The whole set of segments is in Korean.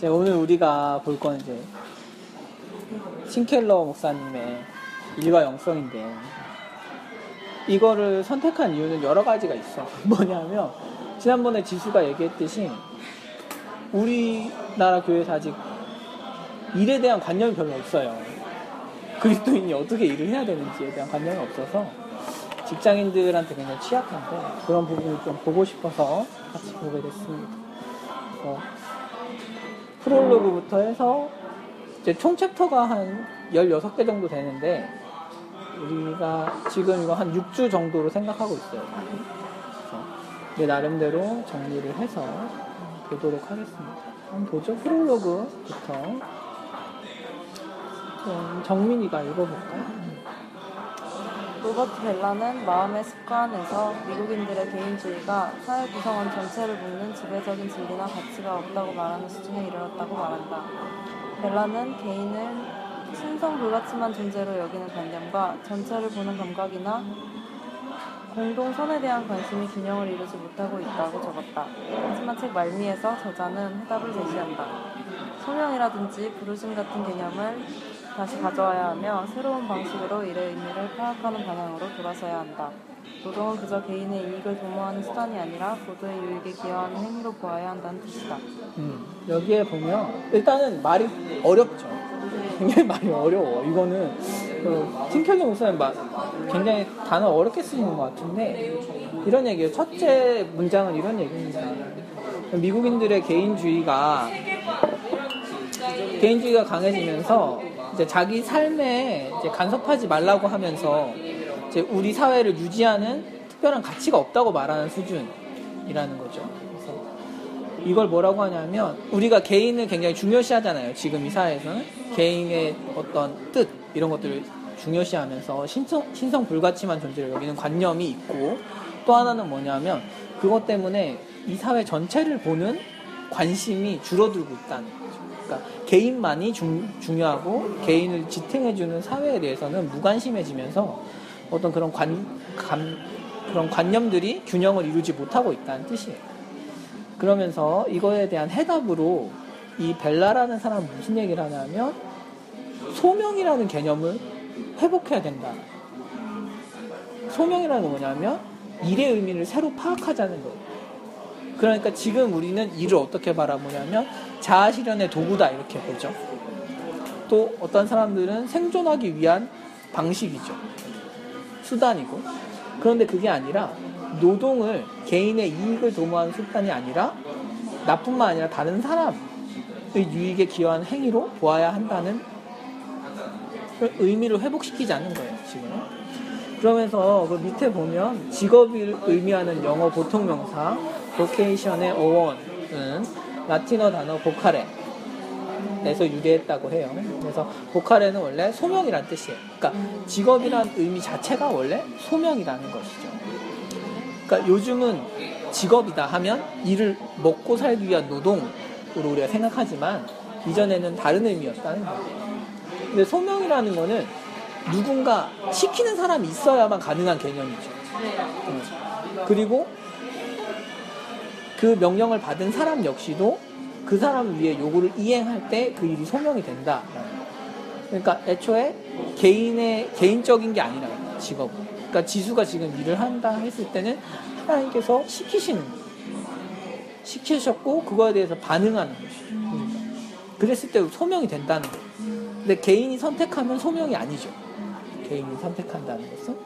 이제 오늘 우리가 볼 건 이제 신켈러 목사님의 일과 영성인데 이거를 선택한 이유는 여러 가지가 있어. 뭐냐면 지난번에 지수가 얘기했듯이 우리나라 교회에서 아직 일에 대한 관념이 별로 없어요. 그리스도인이 어떻게 일을 해야 되는지에 대한 관념이 없어서 직장인들한테 굉장히 취약한데 그런 부분을 좀 보고 싶어서 같이 보게 됐습니다. 어, 프롤로그부터 해서 이제 총 챕터가 한 16개 정도 되는데 우리가 지금 이거 한 6주 정도로 생각하고 있어요. 내 나름대로 정리를 해서 보도록 하겠습니다. 한번 보죠. 프롤로그부터 좀 정민이가 읽어볼까요? 로버트 벨라는 마음의 습관에서 미국인들의 개인주의가 사회 구성원 전체를 묶는 지배적인 진리나 가치가 없다고 말하는 수준에 이르렀다고 말한다. 벨라는 개인을 신성 불가침한 존재로 여기는 관념과 전체를 보는 감각이나 공동 선에 대한 관심이 균형을 이루지 못하고 있다고 적었다. 하지만 책 말미에서 저자는 해답을 제시한다. 소명이라든지 부르심 같은 개념을 다시 가져와야 하며 새로운 방식으로 일의 의미를 파악하는 방향으로 돌아서야 한다. 노동은 그저 개인의 이익을 도모하는 수단이 아니라 모두의 유익에 기여하는 행위로 보아야 한다는 뜻이다. 음, 여기에 보면 일단은 말이 어렵죠. 굉장히 말이 어려워. 이거는 그 팀켈러 목사님 말 굉장히 단어 어렵게 쓰는 것 같은데 이런 얘기예요. 첫째 문장은 이런 얘기입니다. 미국인들의 개인주의가 개인주의가 강해지면서 이제 자기 삶에 이제 간섭하지 말라고 하면서 이제 우리 사회를 유지하는 특별한 가치가 없다고 말하는 수준이라는 거죠. 그래서 이걸 뭐라고 하냐면 우리가 개인을 굉장히 중요시하잖아요. 지금 이 사회에서는 개인의 어떤 뜻 이런 것들을 중요시하면서 신성, 신성 불가침한 존재를 여기는 관념이 있고 또 하나는 뭐냐면 그것 때문에 이 사회 전체를 보는 관심이 줄어들고 있다는 거죠. 그러니까 개인만이 중, 중요하고 개인을 지탱해주는 사회에 대해서는 무관심해지면서 어떤 그런 관, 감, 그런 관념들이 균형을 이루지 못하고 있다는 뜻이에요. 그러면서 이거에 대한 해답으로 이 벨라라는 사람은 무슨 얘기를 하냐면 소명이라는 개념을 회복해야 된다. 소명이라는 건 뭐냐면 일의 의미를 새로 파악하자는 거예요. 그러니까 지금 우리는 일을 어떻게 바라보냐면 자아 실현의 도구다 이렇게 보죠. 또 어떤 사람들은 생존하기 위한 방식이죠. 수단이고. 그런데 그게 아니라 노동을 개인의 이익을 도모하는 수단이 아니라 나뿐만 아니라 다른 사람의 유익에 기여하는 행위로 보아야 한다는 의미를 회복시키자는 거예요, 지금. 그러면서 그 밑에 보면 직업을 의미하는 영어 보통 명사 vocation의 어원은 라틴어 단어 보카레 에서 유래했다고 해요. 그래서 보카레는 원래 소명이란 뜻이에요. 그러니까 직업이란 의미 자체가 원래 소명이라는 것이죠. 그러니까 요즘은 직업이다 하면 일을 먹고 살기 위한 노동으로 우리가 생각하지만 이전에는 다른 의미였다는 거예요. 근데 소명이라는 거는 누군가 시키는 사람이 있어야만 가능한 개념이죠. 음. 그리고 그 명령을 받은 사람 역시도 그 사람 위에 요구를 이행할 때 그 일이 소명이 된다. 그러니까 애초에 개인의 개인적인 게 아니라 직업. 그러니까 지수가 지금 일을 한다 했을 때는 하나님께서 시키시는 시키셨고 그거에 대해서 반응하는 것이죠. 그러니까. 그랬을 때 소명이 된다는 거예요. 근데 개인이 선택하면 소명이 아니죠. 개인이 선택한다는 것은.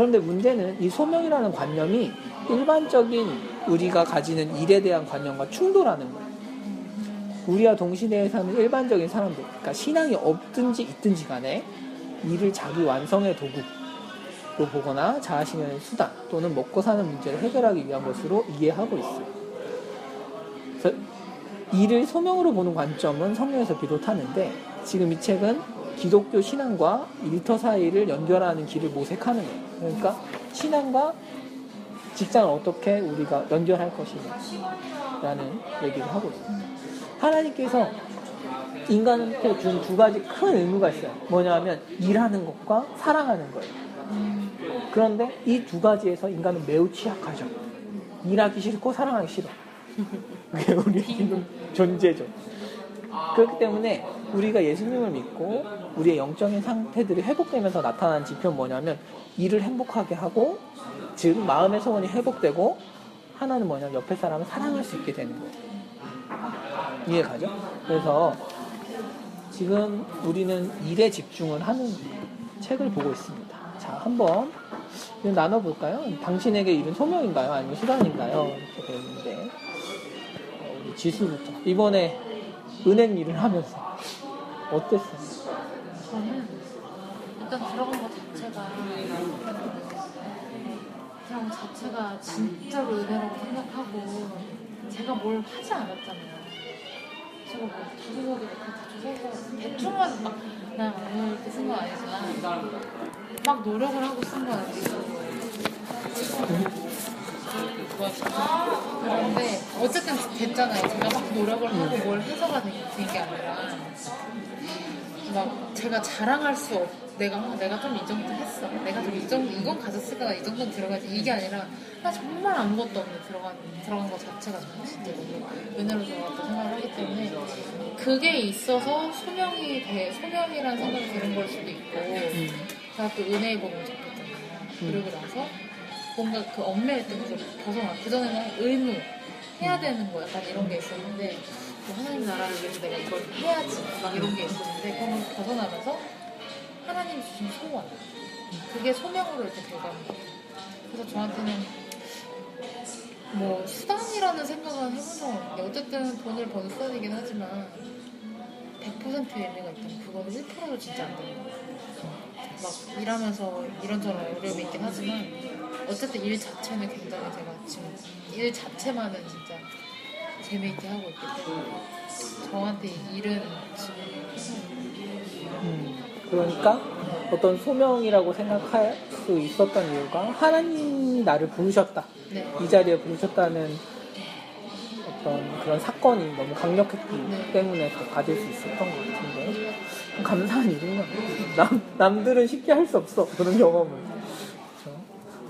그런데 문제는 이 소명이라는 관념이 일반적인 우리가 가지는 일에 대한 관념과 충돌하는 거예요. 우리와 동시대에 사는 일반적인 사람들, 그러니까 신앙이 없든지 있든지 간에 일을 자기 완성의 도구로 보거나 자신의 수단 또는 먹고 사는 문제를 해결하기 위한 것으로 이해하고 있어요. 그래서 일을 소명으로 보는 관점은 성경에서 비롯하는데 지금 이 책은 기독교 신앙과 일터 사이를 연결하는 길을 모색하는 거예요. 그러니까 신앙과 직장을 어떻게 우리가 연결할 것이냐라는 얘기를 하고 있습니다. 하나님께서 인간한테 준 두 가지 큰 의무가 있어요. 뭐냐면 일하는 것과 사랑하는 거예요. 그런데 이 두 가지에서 인간은 매우 취약하죠. 일하기 싫고 사랑하기 싫어. 그게 우리 지금 존재죠. 그렇기 때문에 우리가 예수님을 믿고 우리의 영적인 상태들이 회복되면서 나타나는 지표는 뭐냐면 일을 행복하게 하고 즉 마음의 소원이 회복되고 하나는 뭐냐면 옆에 사람을 사랑할 수 있게 되는 거예요. 이해가죠? 그래서 지금 우리는 일에 집중을 하는 책을 보고 있습니다. 자, 한번 나눠볼까요? 당신에게 일은 소명인가요? 아니면 수단인가요? 이렇게 되어 있는데 어, 지수부터 이번에 은행 일을 하면서 어땠어요? 저는 일단 들어간 것 자체가 들어간 것 자체가 진짜로 은혜라고 생각하고 제가 뭘 하지 않았잖아요. 제가 뭐 조사서 대충만 막 그냥 오늘 이렇게 쓴 건 아니지만 막 노력을 하고 쓴 건 아니고 그런데 어쨌든 됐잖아요. 제가 막 노력을 하고 뭘 해서가 된 게 아니라 막 제가 자랑할 수 없, 내가 어, 내가 좀 이 정도 했어. 내가 좀 이 정도 이건 가졌으니까 이 정도는 들어가지. 이게 아니라 나 정말 아무것도 없는 들어간 들어간 것 자체가 저는 진짜 너무 은혜로 들어갔다 생각을 하기 때문에 그게 있어서 소명이 돼 소명이라는 생각이 드는 걸 수도 있고 제가 또 은혜의 복음을 접했잖아요. 그러고 나서 뭔가 그 얽매였던 걸 벗어나. 그전에는 의무 해야 되는 거 약간 이런 게 있었는데 뭐 하나님 나라를 위해서 내가 이걸 해야지 막 이런 게 있었는데 그런 걸 벗어나면서 하나님 주신 소원 그게 소명으로 이렇게 돼가는 거예요. 그래서 저한테는 뭐 수단이라는 생각은 해본 적은 없는데 어쨌든 돈을 버는 수단이긴 하지만 100% 의미가 있다면 그거는 1%도 진짜 안 되는 거예요. 막 일하면서 이런저런 어려움이 있긴 하지만 어쨌든 일 자체는 굉장히 제가 지금 일 자체만은 진짜 재미있게 하고 있기 때문에 저한테 일은 지금 음, 그러니까 어떤 소명이라고 생각할 수 있었던 이유가 하나님이 나를 부르셨다. 네. 이 자리에 부르셨다는 어떤 그런 사건이 너무 강력했기 네. 때문에 더 가질 수 있었던 것 같은데 감사한 일인 것 같아요. 남, 남들은 쉽게 할 수 없어 그런 경험을 그렇죠?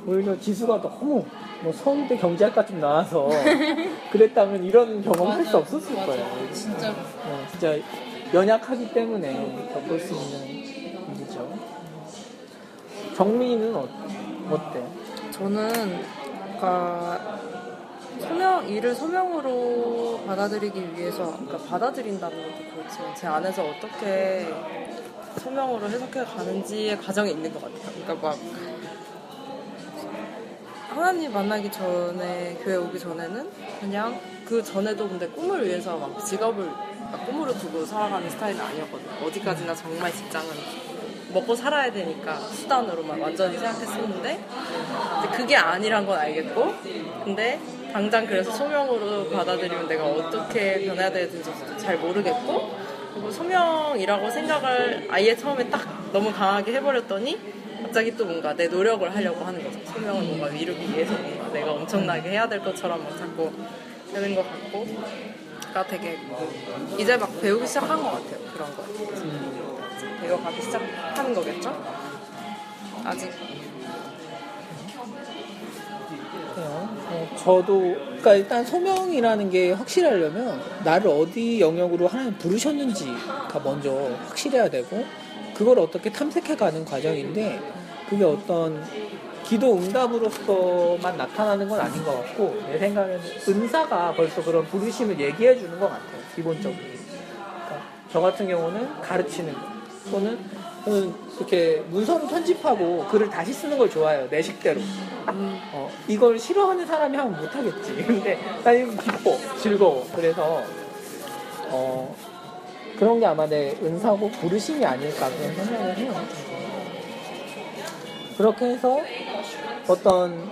오히려 지수가 너무 뭐 서울대 경제학과 좀 나와서 그랬다면 이런 경험 할 수. 없었을 맞아요. 거예요. 진짜로 어, 진짜 연약하기 때문에 겪을 수 있는 일이죠. 정민이는 어, 어때? 저는 그러니까 소명 일을 소명으로 받아들이기 위해서 그러니까 받아들인다는 것도 그렇지만 제 안에서 어떻게 소명으로 해석해 가는지의 과정이 있는 것 같아요. 그러니까 막 하나님 만나기 전에 교회 오기 전에는 그냥 그 전에도 근데 꿈을 위해서 막 직업을 막 꿈으로 두고 살아가는 스타일은 아니었거든요. 어디까지나 정말 직장은 먹고 살아야 되니까 수단으로만 완전히 생각했었는데 그게 아니란 건 알겠고 근데 당장 그래서 소명으로 받아들이면 내가 어떻게 변해야 되는지도 잘 모르겠고 그리고 소명이라고 생각을 아예 처음에 딱 너무 강하게 해버렸더니 갑자기 또 뭔가 내 노력을 하려고 하는 거죠. 소명을 뭔가 이루기 위해서 뭔가 내가 엄청나게 해야 될 것처럼 막 자꾸 되는 것 같고 그러니까 되게 이제 막 배우기 시작한 것 같아요. 그런 거. 배워가기 시작하는 거겠죠? 아직 저도 그러니까 일단 소명이라는 게 확실하려면 나를 어디 영역으로 하나님 부르셨는지가 먼저 확실해야 되고 그걸 어떻게 탐색해가는 과정인데 그게 어떤 기도 응답으로서만 나타나는 건 아닌 것 같고 내 생각에는 은사가 벌써 그런 부르심을 얘기해 주는 것 같아요 기본적으로. 그러니까 저 같은 경우는 가르치는 거 또는 저는 이렇게 문서를 편집하고 글을 다시 쓰는 걸 좋아해요 내 식대로 어, 이걸 싫어하는 사람이 하면 못하겠지. 근데 난 이거 기뻐, 즐거워. 그래서 어, 그런 게 아마 내 은사고 부르심이 아닐까 그런 생각을 해요. 그렇게 해서 어떤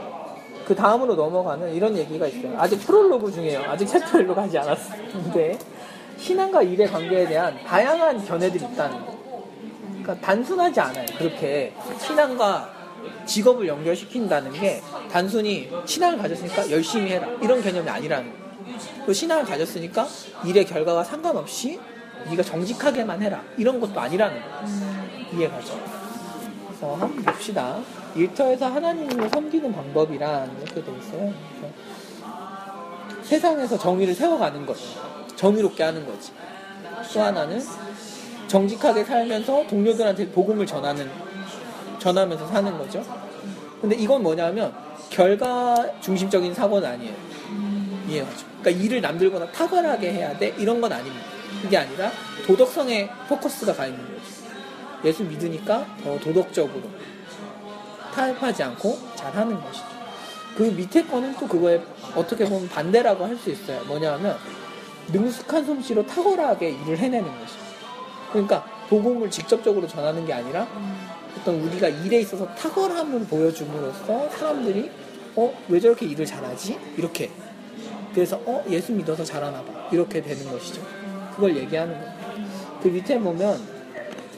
그 다음으로 넘어가는 이런 얘기가 있어요. 아직 프롤로그 중이에요. 아직 챕터 1로 가지 않았어. 근데 신앙과 일의 관계에 대한 다양한 견해들이 있다는 거. 그러니까 단순하지 않아요. 그렇게 신앙과 직업을 연결시킨다는 게 단순히 신앙을 가졌으니까 열심히 해라 이런 개념이 아니라는 거예요. 또 신앙을 가졌으니까 일의 결과와 상관없이 네가 정직하게만 해라 이런 것도 아니라는 거예요. 이해가죠? 그래서 한번 봅시다. 일터에서 하나님을 섬기는 방법이란 이렇게 돼 있어요. 세상에서 정의를 세워가는 것, 정의롭게 하는 거지. 또 하나는 정직하게 살면서 동료들한테 복음을 전하는 전하면서 사는 거죠. 근데 이건 뭐냐면 결과 중심적인 사고는 아니에요. 이해가죠. 그러니까 일을 남들보다 탁월하게 해야 돼 이런 건 아닙니다. 그게 아니라 도덕성에 포커스가 가 있는 거죠. 예수 믿으니까 더 도덕적으로 타협하지 않고 잘하는 것이죠. 그 밑에 거는 또 그거에 어떻게 보면 반대라고 할 수 있어요. 뭐냐면 능숙한 솜씨로 탁월하게 일을 해내는 것이죠. 그러니까 복음을 직접적으로 전하는 게 아니라 어떤 우리가 일에 있어서 탁월함을 보여줌으로써 사람들이 어 왜 저렇게 일을 잘하지 이렇게 그래서 어 예수 믿어서 잘하나 봐 이렇게 되는 것이죠. 그걸 얘기하는 거예요. 그 밑에 보면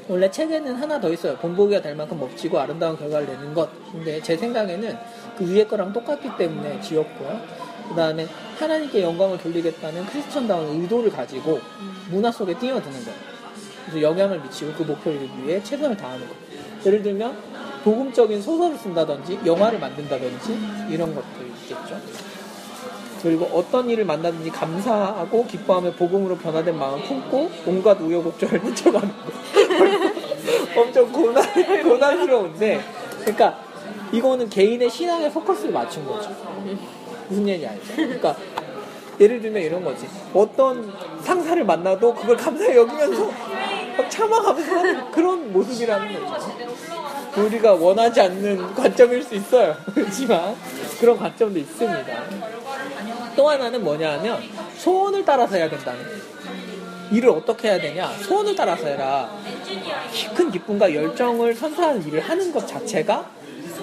원래 책에는 하나 더 있어요. 본보기가 될 만큼 멋지고 아름다운 결과를 내는 것. 근데 제 생각에는 그 위에 거랑 똑같기 때문에 지웠고요. 그 다음에 하나님께 영광을 돌리겠다는 크리스천다운 의도를 가지고 문화 속에 뛰어드는 거예요. 그래서 영향을 미치고 그 목표를 이루기 위해 최선을 다하는 거예요. 예를 들면 복음적인 소설을 쓴다든지 영화를 만든다든지 이런 것들이 있겠죠. 그리고 어떤 일을 만나든지 감사하고 기뻐하며 복음으로 변화된 마음을 품고 온갖 우여곡절을 헤쳐가는 거. 엄청 고난, 고난스러운데, 그러니까 이거는 개인의 신앙에 포커스를 맞춘 거죠. 무슨 얘기 알죠? 그러니까 예를 들면 이런 거지. 어떤 상사를 만나도 그걸 감사히 여기면서 막 참아가면서 그런 모습이라는 거죠. 우리가 원하지 않는 관점일 수 있어요. 그렇지만 그런 관점도 있습니다. 또 하나는 뭐냐 하면 소원을 따라서 해야 된다는. 일을 어떻게 해야 되냐? 소원을 따라서 해라. 큰 기쁨과 열정을 선사하는 일을 하는 것 자체가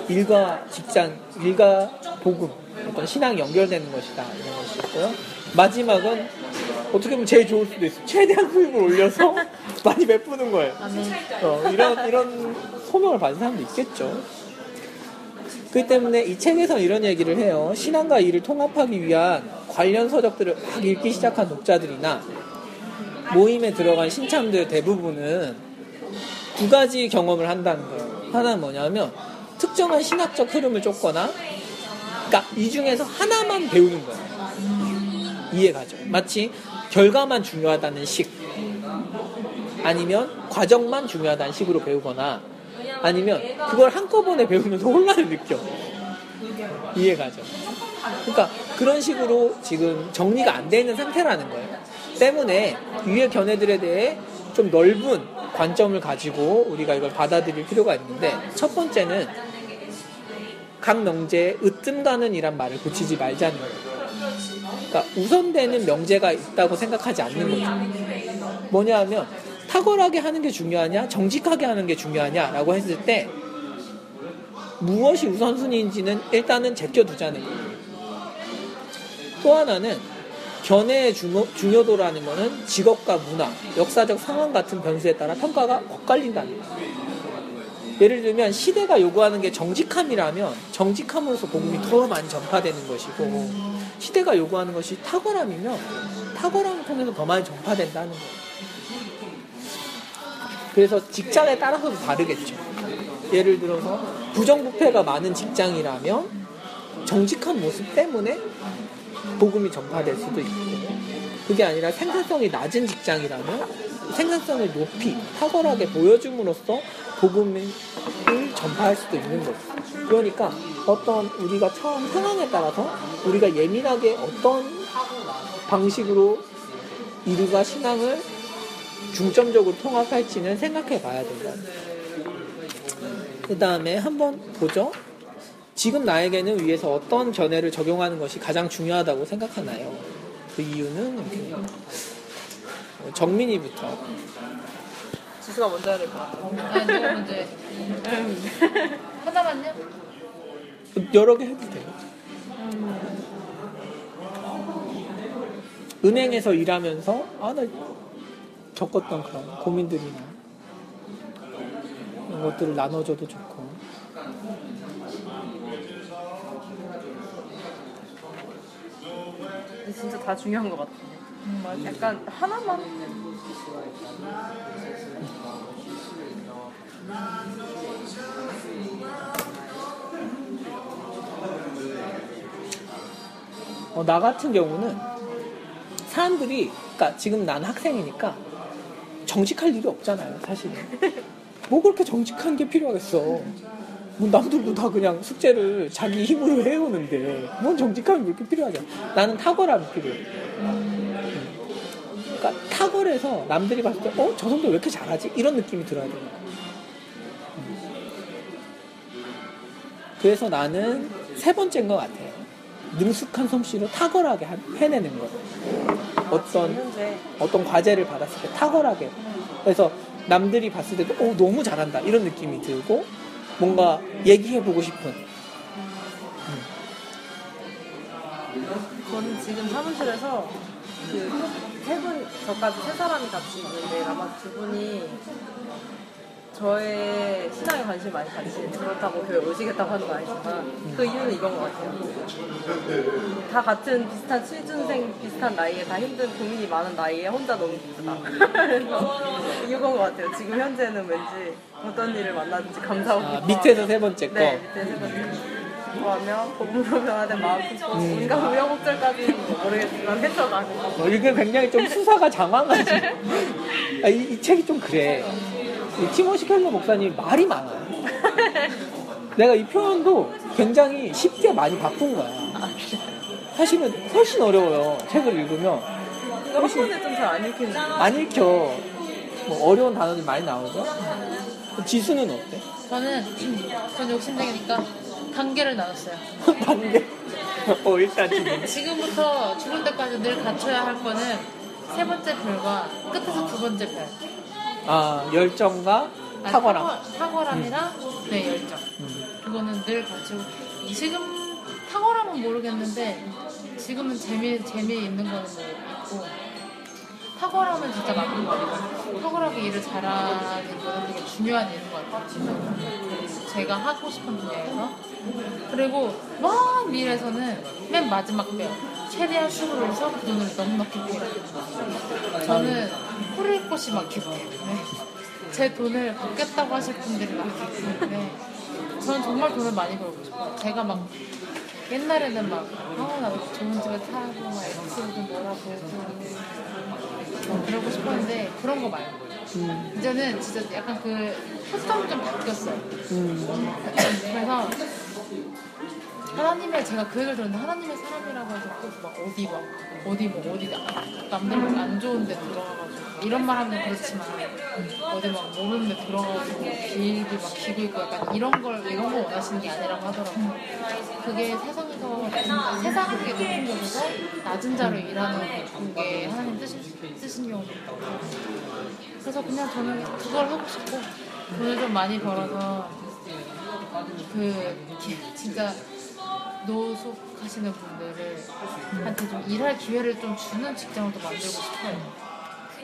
일과 직장, 일과 복음, 어떤 신앙이 연결되는 것이다. 이런 것이 있고요. 마지막은 어떻게 보면 제일 좋을 수도 있어요. 최대한 수입을 올려서 많이 베푸는 거예요. 어, 이런, 이런 소명을 받은 사람도 있겠죠. 그렇기 때문에 이 책에서 이런 얘기를 해요. 신앙과 일을 통합하기 위한 관련 서적들을 막 읽기 시작한 독자들이나 모임에 들어간 신참들 대부분은 두 가지 경험을 한다는 거예요. 하나는 뭐냐면 특정한 신학적 흐름을 쫓거나 그러니까 이 중에서 하나만 배우는 거예요. 이해가죠. 마치 결과만 중요하다는 식 아니면 과정만 중요하다는 식으로 배우거나 아니면 그걸 한꺼번에 배우면서 혼란을 느껴. 이해가죠. 그러니까 그런 식으로 지금 정리가 안 돼 있는 상태라는 거예요. 때문에 위의 견해들에 대해 좀 넓은 관점을 가지고 우리가 이걸 받아들일 필요가 있는데 첫 번째는 각 명제에 으뜸가는 이란 말을 붙이지 말자는 거예요. 그러니까 우선되는 명제가 있다고 생각하지 않는 거죠. 뭐냐 하면 탁월하게 하는 게 중요하냐, 정직하게 하는 게 중요하냐라고 했을 때 무엇이 우선순위인지는 일단은 제껴두자는 거예요. 또 하나는 견해의 중요, 중요도라는 것은 직업과 문화, 역사적 상황 같은 변수에 따라 평가가 엇갈린다는 거예요. 예를 들면 시대가 요구하는 게 정직함이라면 정직함으로서 복음이 더 많이 전파되는 것이고 시대가 요구하는 것이 탁월함이면 탁월함을 통해서 더 많이 전파된다는 거예요. 그래서 직장에 따라서도 다르겠죠. 예를 들어서 부정부패가 많은 직장이라면 정직한 모습 때문에 복음이 전파될 수도 있고 그게 아니라 생산성이 낮은 직장이라면 생산성을 높이 탁월하게 보여줌으로써 복음을 전파할 수도 있는 거죠. 그러니까 어떤 우리가 처음 상황에 따라서 우리가 예민하게 어떤 방식으로 일과 신앙을 중점적으로 통합할지는 생각해 봐야 된다. 그 다음에 한번 보죠. 지금 나에게는 위에서 어떤 견해를 적용하는 것이 가장 중요하다고 생각하나요? 그 이유는 이렇게 정민이부터 지수가 먼저 해야 될 것 같아. 아니 누가 먼저 해? 하나만요? 여러 개 해도 돼요. 은행에서 일하면서 아 나 겪었던 그런 고민들이나 이런 것들을 나눠줘도 좋고 근데 진짜 다 중요한 것 같아. 약간 하나만 어, 나 같은 경우는 사람들이 그러니까 지금 난 학생이니까 정직할 일이 없잖아요, 사실은. 뭐 그렇게 정직한 게 필요하겠어. 뭐 남들도 다 그냥 숙제를 자기 힘으로 해오는데 뭔 정직함이 그렇게 필요하잖아. 나는 탁월함이 필요해. 그러니까 탁월해서 남들이 봤을 때, 어? 저 사람들 왜 이렇게 잘하지? 이런 느낌이 들어야 돼요. 그래서 나는 세 번째인 것 같아요. 능숙한 솜씨로 탁월하게 한- 해내는 거. 어떤 어떤 과제를 받았을 때 탁월하게. 그래서 남들이 봤을 때도 오 너무 잘한다 이런 느낌이 들고 뭔가 얘기해보고 싶은. 저는 지금 사무실에서 그 세 분, 저까지 세 사람이 같이 있는데 아마 두 분이 저의 신앙에 관심 많이 가지시는데 그렇다고 교회 오시겠다고 하는 건 아니지만 그 이유는 이건 것 같아요. 다 같은 비슷한 취준생 비슷한 나이에 다 힘든 고민이 많은 나이에 혼자 너무 기쁘다. 그래서 이유인 것 같아요. 지금 현재는 왠지 어떤 일을 만나든지 감사하고 아. 밑에서 세 번째 거. 네, 밑에 세 번째. 기뻐하며 복음으로 변화된 마음 품고 음. 인간 우여곡절까지는 모르겠지만 헤쳐나고 어, 이게 굉장히 좀 수사가 장황하지. 아, 이, 이 책이 좀 그래. 이 티모시 켈러 목사님 말이 많아요. 내가 이 표현도 굉장히 쉽게 많이 바꾼 거야. 사실은 훨씬 어려워요. 책을 읽으면. 이거 한 번에 좀 잘 안 읽히는 안 읽혀. 뭐 어려운 단어들이 많이 나오죠. 지수는 어때? 저는 전 욕심쟁이니까 단계를 나눴어요. 단계. 어, 일단 지금. 지금부터 죽을 때까지 늘 갖춰야 할 거는 세 번째 별과 끝에서 두 번째 별. 아, 열정과 아니, 탁월함. 탁월- 탁월함이랑 네 열정. 음. 그거는 늘 갖추고 지금 탁월함은 모르겠는데 지금은 재미 재미 있는 거는 뭐 있고 탁월함은 진짜 맞는 거 같아요. 탁월하게 일을 잘하는 거는 되게 중요한 일인 것 같아요. 제가 하고 싶은 분야에서 그리고 먼 미래에서는 맨 마지막 별 최대한 수를 해서 그 돈을 넉넉히 벌어요. 저는 뿌릴 곳이 많기 때문에 제 돈을 받겠다고 하실 분들이 많기 때문에 저는 정말 돈을 많이 벌고 싶어요. 제가 막 옛날에는 막, 아, 나 좋은 집에 타고, 막 엑스도 뭐라고, 뭐 그러고 싶었는데, 그런 거 말고. 음, 이제는 진짜 약간 그 초점이 좀 바뀌었어요. 음, 그래서 하나님의 제가 그 얘기를 들었는데 하나님의 사람이라고 해서 꼭 막 어디 막 어디 뭐 어디 나- 남들 안 좋은 데 들어가가지고 이런 말 하면 그렇지만 어디 막 모르는 데 들어가가지고 길게 막 기고 있고 약간 이런 걸 이런 거 원하시는 게 아니라고 하더라고요. 그게 세상에서 세상에 높은 곳에서 낮은 자로 일하는 게 하나님 뜻이, 뜻인 경우도 있다고 그래서 그냥 저는 그걸 하고 싶고 돈을 좀 많이 벌어서 그 진짜 노숙하시는 분들을 한테 좀 일할 기회를 좀 주는 직장을 또 만들고 싶어요.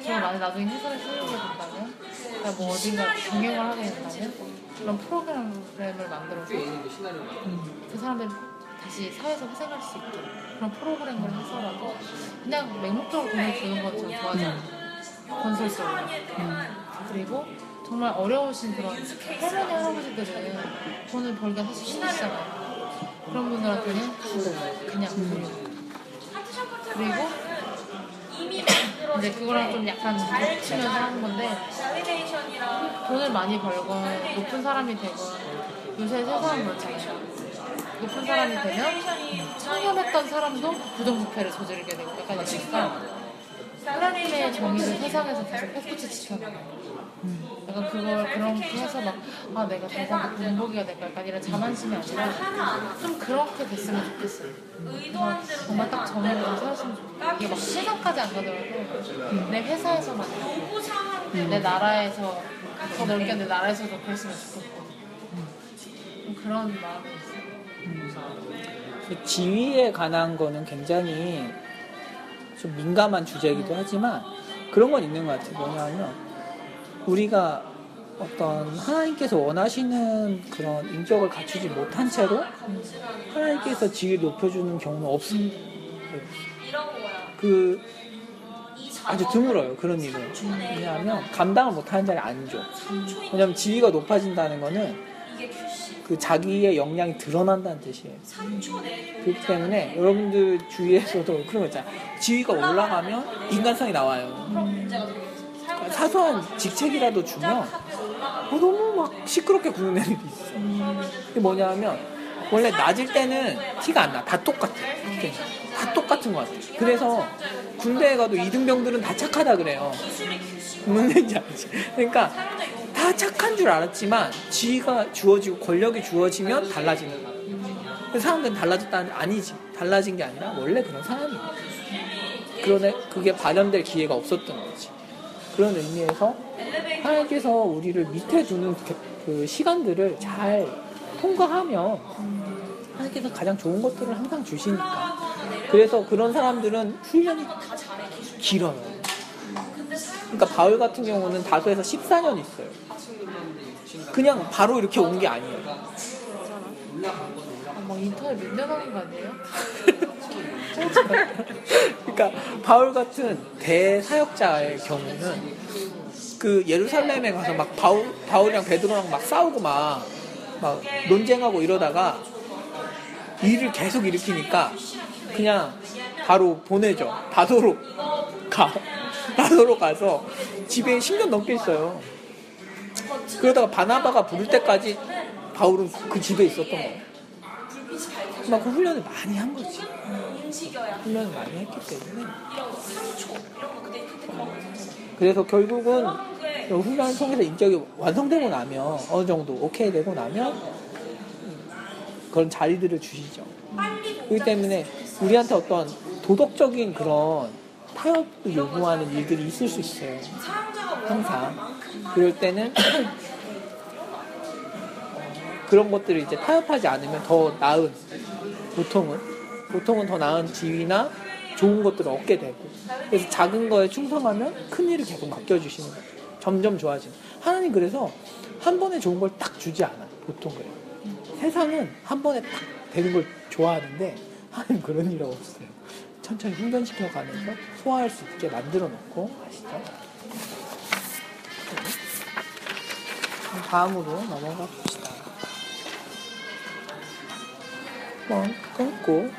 제가 만약 나중에 회사를 세우게 된다면, 그러니까 뭐 어딘가 경영을 하게 된다면 그런 프로그램을 만들어서 그 사람들이 다시 사회에서 회생할 수 있게 그런 프로그램을 해서라도 그냥 맹목적으로 돈을 주는 건 저는 좋아하지 않아요. 건설적으로. 그리고 정말 어려우신 그런 할머니 할아버지들은 돈을 벌기가 사실 힘드시잖아요. 그런 분들한테는 그냥 드리고 그리고 이제 그거랑 좀 약간 겹치면서 하는 건데 돈을 많이 벌건 높은 사람이 되건 요새 세상은 그렇잖아요. 높은 사람이 되면 청렴했던 사람도 부정부패를 저지르게 되고 약간 이러니까 하나님의 정의를 세상에서 계속 햇빛이 지켜나가요. 약간 그걸 그렇게 해서 막 아 내가 세상에 공복이가 될까 약간 이런 자만심이 아니라 좀 그렇게 됐으면 좋겠어요. 그래서 정말 딱 정의를 좀 세웠으면 좋겠어요. 이게 막 세상까지 안 가더라도 내 회사에서만 내 나라에서 더 넓게 내 나라에서도 그랬으면 좋겠고. 좀 그런 마음이 있어요. 그 지위에 관한 거는 굉장히 좀 민감한 주제이기도 하지만 그런 건 있는 것 같아요. 뭐냐면 우리가 어떤 하나님께서 원하시는 그런 인격을 갖추지 못한 채로 하나님께서 지위를 높여주는 경우는 없습니다. 그 아주 드물어요 그런 일은 왜냐하면 감당을 못하는 자리 안 줘. 왜냐하면 지위가 높아진다는 거는 그 자기의 역량이 드러난다는 뜻이에요. 그렇기 때문에 여러분들 주위에서도 그런 거 있잖아요. 지위가 올라가면 인간성이 나와요. 사소한 직책이라도 주면 어, 너무 막 시끄럽게 구는 애들이 있어. 그게 뭐냐면 원래 낮을 때는 티가 안 나. 다 똑같아. 다 똑같은 것 같아. 그래서 군대에 가도 이등병들은 다 착하다 그래요. 무슨 얘기인지 알지? 그러니까 다 착한 줄 알았지만 지위가 주어지고 권력이 주어지면 달라지는 거야. 사람들은 달라졌다는 아니지. 달라진 게 아니라 원래 그런 사람이야. 그러네 그게 발현될 기회가 없었던 거지. 그런 의미에서 하나님께서 우리를 밑에 두는 그- 그 시간들을 잘 통과하면 하나님께서 가장 좋은 것들을 항상 주시니까. 그래서 그런 사람들은 훈련이 길어요. 그러니까 바울 같은 경우는 다소에서 14년 있어요. 그냥 바로 이렇게 온 게 아니에요. 아, 막 인터넷 몇 년 하는 거 아니에요? 그러니까 바울 같은 대사역자의 경우는 그 예루살렘에 가서 막 바울 바울이랑 베드로랑 막 싸우고 막, 막 논쟁하고 이러다가 일을 계속 일으키니까 그냥 바로 보내죠. 다도로 가. 다도로 가서 집에 10년 넘게 있어요. 그러다가 바나바가 부를 때까지 바울은 그 집에 있었던 거예요. 막그 훈련을 많이 한 거지. 훈련을 많이 했기 때문에. 그래서 결국은 그 훈련을 통해서 인격이 완성되고 나면 어느 정도 오케이 되고 나면 그런 자리들을 주시죠. 그렇기 때문에 우리한테 어떤 도덕적인 그런 타협을 요구하는 일들이 있을 수 있어요. 항상. 그럴 때는 그런 것들을 이제 타협하지 않으면 더 나은 보통은 보통은 더 나은 지위나 좋은 것들을 얻게 되고 그래서 작은 거에 충성하면 큰 일을 계속 맡겨주시는 거예요. 점점 좋아지는. 하나님 그래서 한 번에 좋은 걸 딱 주지 않아요. 보통 그래요. 세상은 한 번에 딱 되는 걸 좋아하는데 하나님 그런 일 없어요. 천천히 훈련시켜 가면서 소화할 수 있게 만들어 놓고 하시죠. 다음으로 넘어가 봅시다. 뭐 끊고